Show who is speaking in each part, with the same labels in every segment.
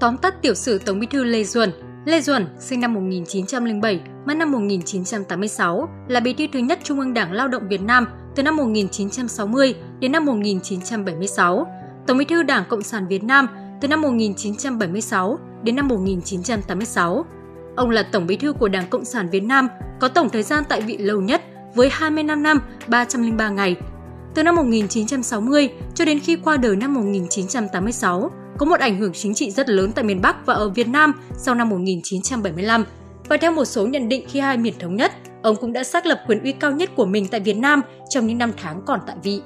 Speaker 1: Tóm tắt tiểu sử Tổng Bí thư Lê Duẩn Lê Duẩn, sinh năm 1907, mất năm 1986, là bí thư thứ nhất Trung ương Đảng Lao động Việt Nam từ năm 1960 đến năm 1976, Tổng bí thư Đảng Cộng sản Việt Nam từ năm 1976 đến năm 1986. Ông là Tổng bí thư của Đảng Cộng sản Việt Nam, có tổng thời gian tại vị lâu nhất với 25 năm 303 ngày. Từ năm 1960 cho đến khi qua đời năm 1986, có một ảnh hưởng chính trị rất lớn tại miền Bắc và ở Việt Nam sau năm 1975. Và theo một số nhận định khi hai miền thống nhất, ông cũng đã xác lập quyền uy cao nhất của mình tại Việt Nam trong những năm tháng còn tại vị.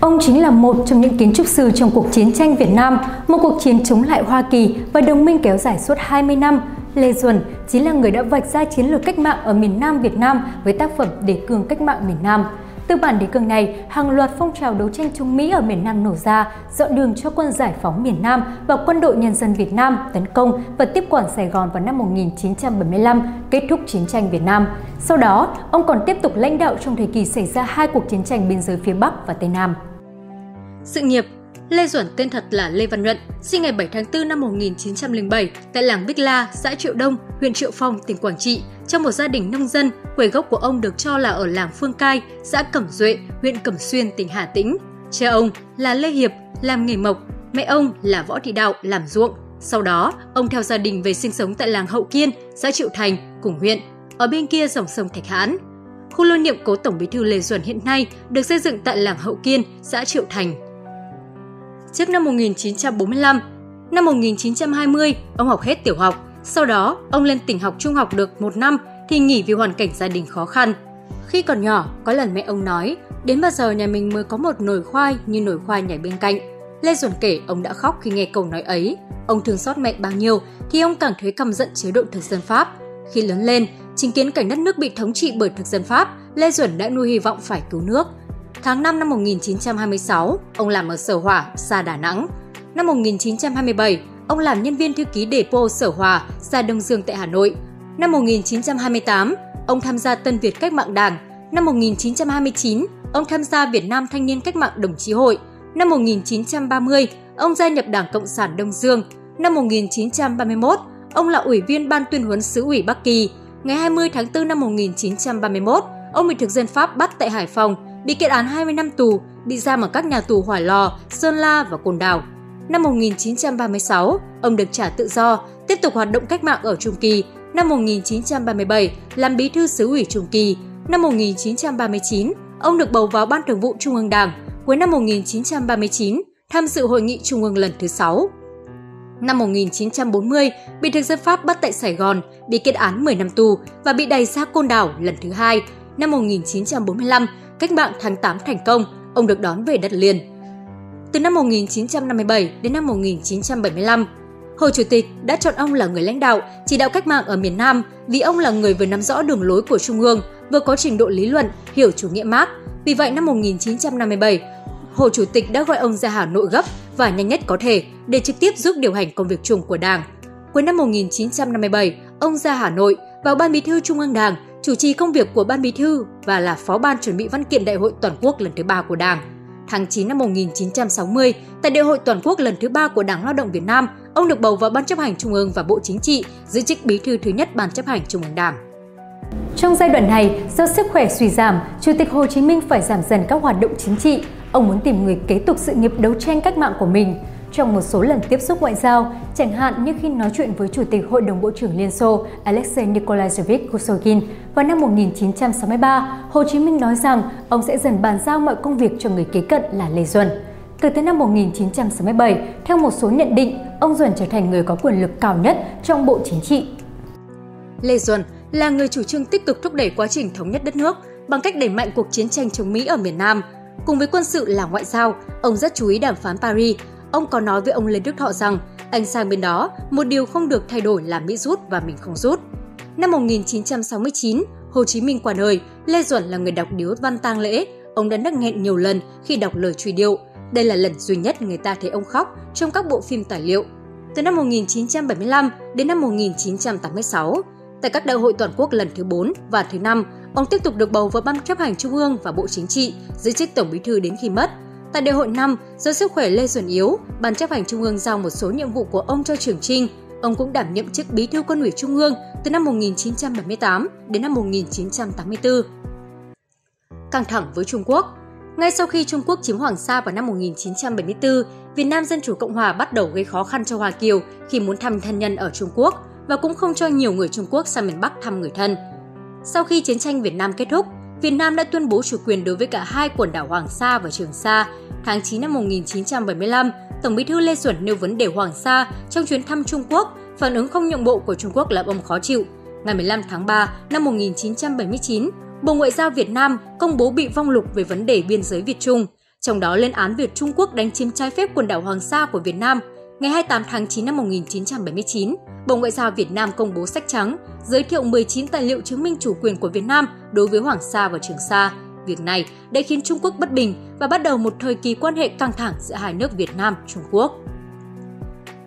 Speaker 1: Ông chính là một trong những kiến trúc sư trong cuộc chiến tranh Việt Nam, một cuộc chiến chống lại Hoa Kỳ và đồng minh kéo dài suốt 20 năm. Lê Duẩn chính là người đã vạch ra chiến lược cách mạng ở miền Nam Việt Nam với tác phẩm Đề cương cách mạng miền Nam. Từ bản đề cương này, hàng loạt phong trào đấu tranh chống Mỹ ở miền Nam nổ ra, dọn đường cho quân giải phóng miền Nam và quân đội nhân dân Việt Nam tấn công và tiếp quản Sài Gòn vào năm 1975, kết thúc chiến tranh Việt Nam. Sau đó, ông còn tiếp tục lãnh đạo trong thời kỳ xảy ra hai cuộc chiến tranh biên giới phía Bắc và Tây Nam. Sự nghiệp Lê Duẩn tên thật là Lê Văn Nhuận, sinh ngày 7 tháng 4 năm 1907 tại làng Bích La, xã Triệu Đông, huyện Triệu Phong, tỉnh Quảng Trị, trong một gia đình nông dân. Quê gốc của ông được cho là ở làng Phương Cai, xã Cẩm Duệ, huyện Cẩm Xuyên, tỉnh Hà Tĩnh. Cha ông là Lê Hiệp, làm nghề mộc, mẹ ông là Võ Thị Đạo, làm ruộng. Sau đó, ông theo gia đình về sinh sống tại làng Hậu Kiên, xã Triệu Thành, cùng huyện, ở bên kia dòng sông Thạch Hãn. Khu lưu niệm cố Tổng Bí thư Lê Duẩn hiện nay được xây dựng tại làng Hậu Kiên, xã Triệu Thành, trước năm 1945. Năm 1920, ông học hết tiểu học. Sau đó, ông lên tỉnh học trung học được một năm thì nghỉ vì hoàn cảnh gia đình khó khăn. Khi còn nhỏ, có lần mẹ ông nói, đến bao giờ nhà mình mới có một nồi khoai như nồi khoai nhảy bên cạnh. Lê Duẩn kể ông đã khóc khi nghe câu nói ấy. Ông thương xót mẹ bao nhiêu thì ông càng thấy căm giận chế độ thực dân Pháp. Khi lớn lên, chứng kiến cảnh đất nước bị thống trị bởi thực dân Pháp, Lê Duẩn đã nuôi hy vọng phải cứu nước. Tháng 5 năm 1926, ông làm ở Sở Hỏa, xa Đà Nẵng. Năm 1927, ông làm nhân viên thư ký depot Sở Hòa, xa Đông Dương tại Hà Nội. Năm 1928, ông tham gia Tân Việt Cách mạng Đảng. Năm 1929, ông tham gia Việt Nam Thanh niên Cách mạng Đồng chí hội. Năm 1930, ông gia nhập Đảng Cộng sản Đông Dương. Năm 1931, ông là ủy viên Ban tuyên huấn xứ ủy Bắc Kỳ. Ngày 20 tháng 4 năm 1931, ông bị thực dân Pháp bắt tại Hải Phòng bị kết án 20 năm tù, bị giam ở các nhà tù Hỏa Lò, Sơn La và Côn Đảo. Năm 1936, ông được trả tự do, tiếp tục hoạt động cách mạng ở Trung Kỳ. Năm 1937, làm bí thư xứ ủy Trung Kỳ. Năm 1939, ông được bầu vào Ban Thường vụ Trung ương Đảng. Cuối năm 1939, tham dự hội nghị Trung ương lần thứ 6. Năm 1940, bị thực dân Pháp bắt tại Sài Gòn, bị kết án 10 năm tù và bị đày ra Côn Đảo lần thứ hai. Năm 1945, cách mạng tháng 8 thành công, ông được đón về đất liền. Từ năm 1957 đến năm 1975, Hồ Chủ tịch đã chọn ông là người lãnh đạo, chỉ đạo cách mạng ở miền Nam vì ông là người vừa nắm rõ đường lối của Trung ương, vừa có trình độ lý luận, hiểu chủ nghĩa Marx. Vì vậy năm 1957, Hồ Chủ tịch đã gọi ông ra Hà Nội gấp và nhanh nhất có thể để trực tiếp giúp điều hành công việc chung của Đảng. Cuối năm 1957, ông ra Hà Nội vào Ban Bí thư Trung ương Đảng chủ trì công việc của Ban Bí thư và là phó ban chuẩn bị văn kiện Đại hội toàn quốc lần thứ ba của Đảng. Tháng 9 năm 1960, tại Đại hội toàn quốc lần thứ ba của Đảng Lao động Việt Nam, ông được bầu vào Ban chấp hành Trung ương và Bộ Chính trị, giữ chức bí thư thứ nhất Ban chấp hành Trung ương Đảng. Trong giai đoạn này, do sức khỏe suy giảm, Chủ tịch Hồ Chí Minh phải giảm dần các hoạt động chính trị. Ông muốn tìm người kế tục sự nghiệp đấu tranh cách mạng của mình trong một số lần tiếp xúc ngoại giao, chẳng hạn như khi nói chuyện với Chủ tịch Hội đồng Bộ trưởng Liên Xô Alexei Nikolaevich Kosygin vào năm 1963, Hồ Chí Minh nói rằng ông sẽ dần bàn giao mọi công việc cho người kế cận là Lê Duẩn. Từ tới năm 1967, theo một số nhận định, ông Duẩn trở thành người có quyền lực cao nhất trong Bộ Chính trị. Lê Duẩn là người chủ trương tích cực thúc đẩy quá trình thống nhất đất nước bằng cách đẩy mạnh cuộc chiến tranh chống Mỹ ở miền Nam. Cùng với quân sự là ngoại giao, ông rất chú ý đàm phán Paris, Ông có nói với ông Lê Đức Thọ rằng anh sang bên đó, một điều không được thay đổi là Mỹ rút và mình không rút. Năm 1969, Hồ Chí Minh qua đời, Lê Duẩn là người đọc điếu văn tang lễ. Ông đã nấc nghẹn nhiều lần khi đọc lời truy điệu. Đây là lần duy nhất người ta thấy ông khóc trong các bộ phim tài liệu. Từ năm 1975 đến năm 1986, tại các đại hội toàn quốc lần thứ 4 và thứ 5, ông tiếp tục được bầu vào Ban chấp hành Trung ương và Bộ Chính trị, giữ chức Tổng Bí thư đến khi mất. Tại đại hội năm do sức khỏe Lê Duẩn yếu, Ban chấp hành Trung ương giao một số nhiệm vụ của ông cho Trường Trinh. Ông cũng đảm nhiệm chức Bí thư Quân ủy Trung ương từ năm 1978 đến năm 1984. Căng thẳng với Trung Quốc ngay sau khi Trung Quốc chiếm Hoàng Sa vào năm 1974, Việt Nam Dân Chủ Cộng Hòa bắt đầu gây khó khăn cho Hoa Kiều khi muốn thăm thân nhân ở Trung Quốc và cũng không cho nhiều người Trung Quốc sang miền Bắc thăm người thân. Sau khi chiến tranh Việt Nam kết thúc, Việt Nam đã tuyên bố chủ quyền đối với cả hai quần đảo Hoàng Sa và Trường Sa. Tháng 9 năm 1975, Tổng bí thư Lê Duẩn nêu vấn đề Hoàng Sa trong chuyến thăm Trung Quốc, phản ứng không nhượng bộ của Trung Quốc làm ông khó chịu. Ngày 15 tháng 3 năm 1979, Bộ Ngoại giao Việt Nam công bố bị vong lục về vấn đề biên giới Việt Trung, trong đó lên án việc Trung Quốc đánh chiếm trái phép quần đảo Hoàng Sa của Việt Nam. Ngày 28 tháng 9 năm 1979, Bộ Ngoại giao Việt Nam công bố sách trắng giới thiệu 19 tài liệu chứng minh chủ quyền của Việt Nam đối với Hoàng Sa và Trường Sa. Việc này đã khiến Trung Quốc bất bình và bắt đầu một thời kỳ quan hệ căng thẳng giữa hai nước Việt Nam Trung Quốc.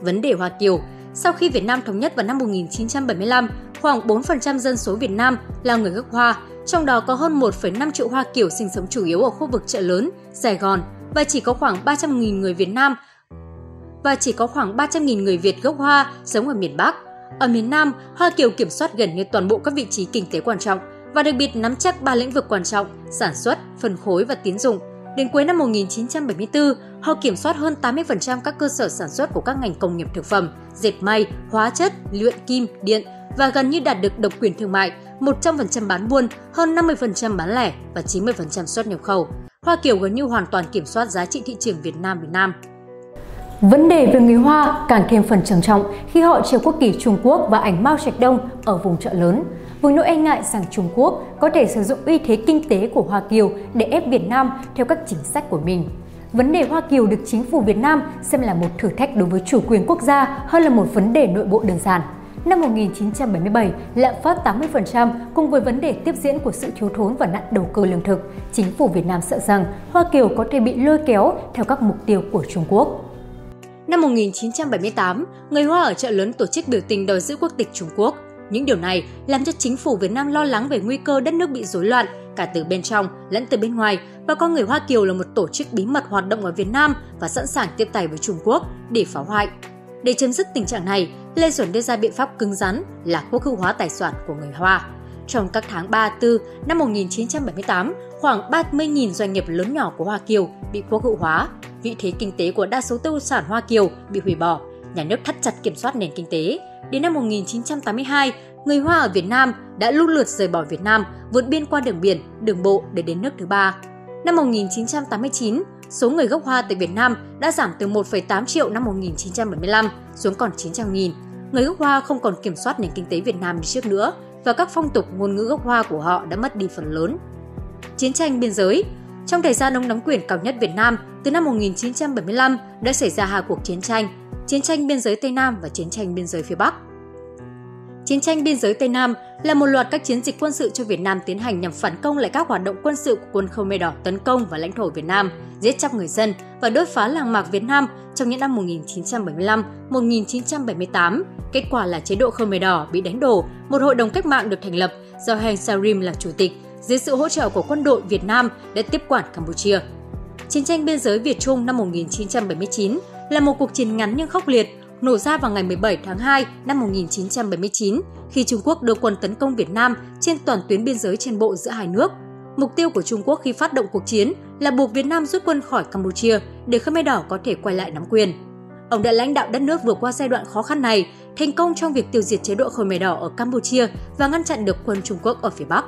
Speaker 1: Vấn đề Hoa Kiều Sau khi Việt Nam thống nhất vào năm 1975, khoảng 4% dân số Việt Nam là người gốc Hoa, trong đó có hơn 1,5 triệu Hoa Kiều sinh sống chủ yếu ở khu vực chợ lớn, Sài Gòn và chỉ có khoảng 300.000 người Việt Nam và chỉ có khoảng 300.000 người Việt gốc Hoa sống ở miền Bắc. Ở miền Nam, Hoa Kiều kiểm soát gần như toàn bộ các vị trí kinh tế quan trọng và đặc biệt nắm chắc ba lĩnh vực quan trọng: sản xuất, phân phối và tín dụng. Đến cuối năm 1974, họ kiểm soát hơn 80% các cơ sở sản xuất của các ngành công nghiệp thực phẩm, dệt may, hóa chất, luyện kim, điện và gần như đạt được độc quyền thương mại, 100% bán buôn, hơn 50% bán lẻ và 90% xuất nhập khẩu. Hoa Kiều gần như hoàn toàn kiểm soát giá trị thị trường Việt Nam Việt Nam. Vấn đề về người Hoa càng thêm phần trầm trọng khi họ treo quốc kỳ Trung Quốc và ảnh Mao Trạch Đông ở vùng chợ lớn. Với nỗi e ngại rằng Trung Quốc có thể sử dụng uy thế kinh tế của Hoa Kiều để ép Việt Nam theo các chính sách của mình. Vấn đề Hoa Kiều được chính phủ Việt Nam xem là một thử thách đối với chủ quyền quốc gia hơn là một vấn đề nội bộ đơn giản. Năm 1977, lạm phát 80% cùng với vấn đề tiếp diễn của sự thiếu thốn và nạn đầu cơ lương thực, chính phủ Việt Nam sợ rằng Hoa Kiều có thể bị lôi kéo theo các mục tiêu của Trung Quốc. Năm 1978, người Hoa ở chợ lớn tổ chức biểu tình đòi giữ quốc tịch Trung Quốc. Những điều này làm cho chính phủ Việt Nam lo lắng về nguy cơ đất nước bị rối loạn cả từ bên trong lẫn từ bên ngoài và coi người Hoa Kiều là một tổ chức bí mật hoạt động ở Việt Nam và sẵn sàng tiếp tay với Trung Quốc để phá hoại. Để chấm dứt tình trạng này, Lê Duẩn đưa ra biện pháp cứng rắn là quốc hữu hóa tài sản của người Hoa. Trong các tháng 3-4 năm 1978, khoảng 30.000 doanh nghiệp lớn nhỏ của Hoa Kiều bị quốc hữu hóa. Vị thế kinh tế của đa số tư sản Hoa Kiều bị hủy bỏ. Nhà nước thắt chặt kiểm soát nền kinh tế. Đến năm 1982, người Hoa ở Việt Nam đã lưu lượt rời bỏ Việt Nam, vượt biên qua đường biển, đường bộ để đến nước thứ ba. Năm 1989, số người gốc Hoa tại Việt Nam đã giảm từ 1,8 triệu năm 1975 xuống còn 900 nghìn. Người gốc Hoa không còn kiểm soát nền kinh tế Việt Nam như trước nữa và các phong tục ngôn ngữ gốc Hoa của họ đã mất đi phần lớn. Chiến tranh biên giới trong thời gian ông nắm quyền cao nhất Việt Nam, từ năm 1975 đã xảy ra hai cuộc chiến tranh, chiến tranh biên giới Tây Nam và chiến tranh biên giới phía Bắc. Chiến tranh biên giới Tây Nam là một loạt các chiến dịch quân sự cho Việt Nam tiến hành nhằm phản công lại các hoạt động quân sự của quân Khmer Đỏ tấn công vào lãnh thổ Việt Nam, giết chóc người dân và đốt phá làng mạc Việt Nam trong những năm 1975-1978. Kết quả là chế độ Khmer Đỏ bị đánh đổ, một hội đồng cách mạng được thành lập do Heng Sarim là chủ tịch, dưới sự hỗ trợ của quân đội Việt Nam đã tiếp quản Campuchia. Chiến tranh biên giới Việt Trung năm 1979 là một cuộc chiến ngắn nhưng khốc liệt, nổ ra vào ngày 17 tháng 2 năm 1979 khi Trung Quốc đưa quân tấn công Việt Nam trên toàn tuyến biên giới trên bộ giữa hai nước. Mục tiêu của Trung Quốc khi phát động cuộc chiến là buộc Việt Nam rút quân khỏi Campuchia để Khmer Đỏ có thể quay lại nắm quyền. Ông đã lãnh đạo đất nước vượt qua giai đoạn khó khăn này, thành công trong việc tiêu diệt chế độ Khmer Đỏ ở Campuchia và ngăn chặn được quân Trung Quốc ở phía Bắc.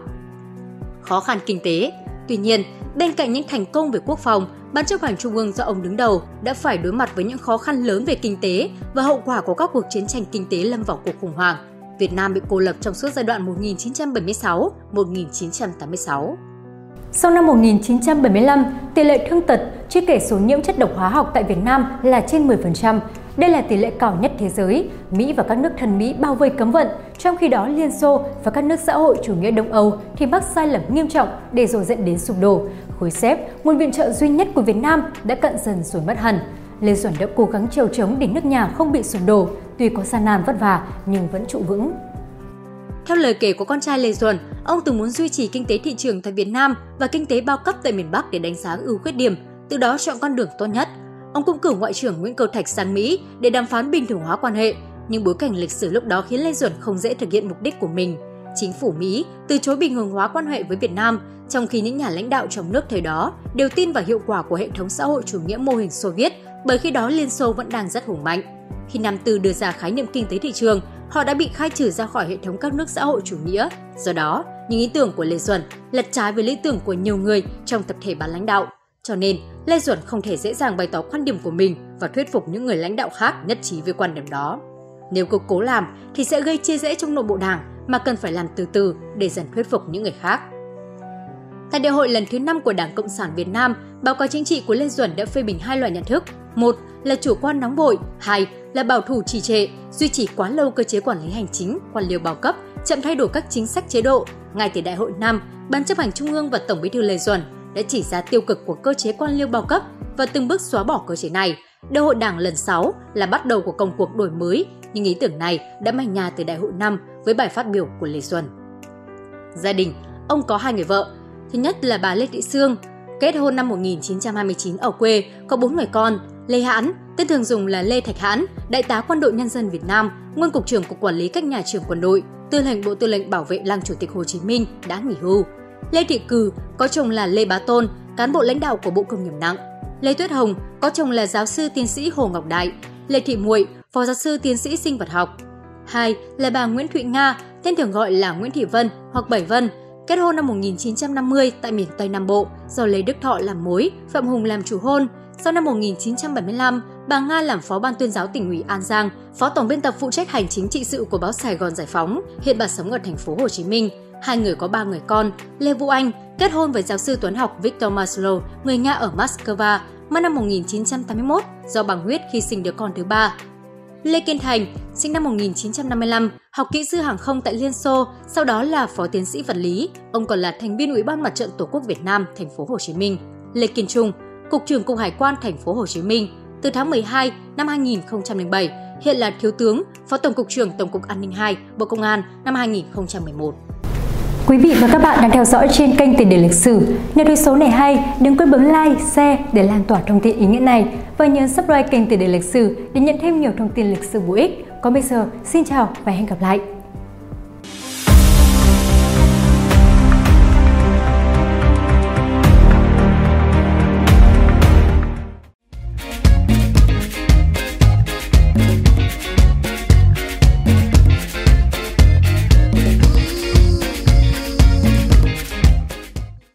Speaker 1: Khó khăn kinh tế Tuy nhiên, bên cạnh những thành công về quốc phòng, Ban chấp hành Trung ương do ông đứng đầu đã phải đối mặt với những khó khăn lớn về kinh tế và hậu quả của các cuộc chiến tranh kinh tế lâm vào cuộc khủng hoảng. Việt Nam bị cô lập trong suốt giai đoạn 1976-1986. Sau năm 1975, tỷ lệ thương tật, chưa kể số nhiễm chất độc hóa học tại Việt Nam là trên 10%. Đây là tỷ lệ cao nhất thế giới. Mỹ và các nước thân Mỹ bao vây cấm vận, trong khi đó Liên Xô và các nước xã hội chủ nghĩa Đông Âu thì mắc sai lầm nghiêm trọng để rồi dẫn đến sụp đổ. Khối xếp, nguồn viện trợ duy nhất của Việt Nam đã cận dần rồi mất hẳn. Lê Duẩn đã cố gắng trèo trống để nước nhà không bị sụp đổ, tuy có gian nan vất vả nhưng vẫn trụ vững. Theo lời kể của con trai Lê Duẩn, ông từng muốn duy trì kinh tế thị trường tại Việt Nam và kinh tế bao cấp tại miền Bắc để đánh giá ưu khuyết điểm, từ đó chọn con đường tốt nhất. Ông cũng cử Ngoại trưởng Nguyễn Cầu Thạch sang Mỹ để đàm phán bình thường hóa quan hệ, nhưng bối cảnh lịch sử lúc đó khiến Lê Duẩn không dễ thực hiện mục đích của mình. Chính phủ Mỹ từ chối bình thường hóa quan hệ với Việt Nam, trong khi những nhà lãnh đạo trong nước thời đó đều tin vào hiệu quả của hệ thống xã hội chủ nghĩa mô hình Xô Viết, bởi khi đó Liên Xô vẫn đang rất hùng mạnh. Khi Nam Tư đưa ra khái niệm kinh tế thị trường, họ đã bị khai trừ ra khỏi hệ thống các nước xã hội chủ nghĩa. Do đó, những ý tưởng của Lê Duẩn lật trái với lý tưởng của nhiều người trong tập thể ban lãnh đạo. Cho nên, Lê Duẩn không thể dễ dàng bày tỏ quan điểm của mình và thuyết phục những người lãnh đạo khác nhất trí với quan điểm đó. Nếu cứ cố làm thì sẽ gây chia rẽ trong nội bộ đảng mà cần phải làm từ từ để dần thuyết phục những người khác. Tại đại hội lần thứ 5 của Đảng Cộng sản Việt Nam, báo cáo chính trị của Lê Duẩn đã phê bình hai loại nhận thức. Một là chủ quan nóng vội, hai là bảo thủ trì trệ, duy trì quá lâu cơ chế quản lý hành chính, quan liêu bao cấp, chậm thay đổi các chính sách chế độ. Ngay từ đại hội năm Ban chấp hành Trung ương và Tổng bí thư Lê Duẩn đã chỉ ra tiêu cực của cơ chế quan liêu bao cấp và từng bước xóa bỏ cơ chế này. Đại hội Đảng lần 6 là bắt đầu của công cuộc đổi mới, nhưng ý tưởng này đã manh nhà từ đại hội 5 với bài phát biểu của Lê Duẩn. Gia đình, ông có hai người vợ. Thứ nhất là bà Lê Thị Sương, kết hôn năm 1929 ở quê, có bốn người con, Lê Hãn, tên thường dùng là Lê Thạch Hãn, Đại tá Quân đội Nhân dân Việt Nam, nguyên Cục trưởng Cục Quản lý các nhà trường quân đội, Tư lệnh Bộ Tư lệnh Bảo vệ Lăng Chủ tịch Hồ Chí Minh đã nghỉ hưu. Lê Thị Cừ, có chồng là Lê Bá Tôn, cán bộ lãnh đạo của Bộ Công nghiệp nặng. Lê Tuyết Hồng, có chồng là giáo sư tiến sĩ Hồ Ngọc Đại. Lê Thị Muội, phó giáo sư tiến sĩ sinh vật học. Hai là bà Nguyễn Thụy Nga, tên thường gọi là Nguyễn Thị Vân hoặc Bảy Vân, kết hôn năm 1950 tại miền Tây Nam Bộ do Lê Đức Thọ làm mối, Phạm Hùng làm chủ hôn. Sau năm 1975, bà Nga làm phó ban tuyên giáo tỉnh ủy An Giang, phó tổng biên tập phụ trách hành chính trị sự của báo Sài Gòn Giải phóng. Hiện bà sống ở thành phố Hồ Chí Minh. Hai người có ba người con. Lê Vũ Anh kết hôn với giáo sư toán học Victor Maslow, người Nga ở Moscow, mất năm 1981 do bằng huyết khi sinh đứa con thứ ba. Lê Kiên Thành, sinh năm 1955, học kỹ sư hàng không tại Liên Xô, sau đó là phó tiến sĩ vật lý. Ông còn là thành viên Ủy ban Mặt trận Tổ quốc Việt Nam, thành phố Hồ Chí Minh. Lê Kiên Trung, cục trưởng Cục Hải quan thành phố Hồ Chí Minh, từ tháng 12 năm 2007, hiện là thiếu tướng, phó tổng cục trưởng Tổng cục An ninh 2, Bộ Công an năm 2011.
Speaker 2: Quý vị và các bạn đang theo dõi trên kênh Tiền đề lịch sử. Nếu thấy số này hay, đừng quên bấm like, share để lan tỏa thông tin ý nghĩa này và nhớ subscribe kênh Tiền đề lịch sử để nhận thêm nhiều thông tin lịch sử bổ ích. Còn bây giờ, xin chào và hẹn gặp lại.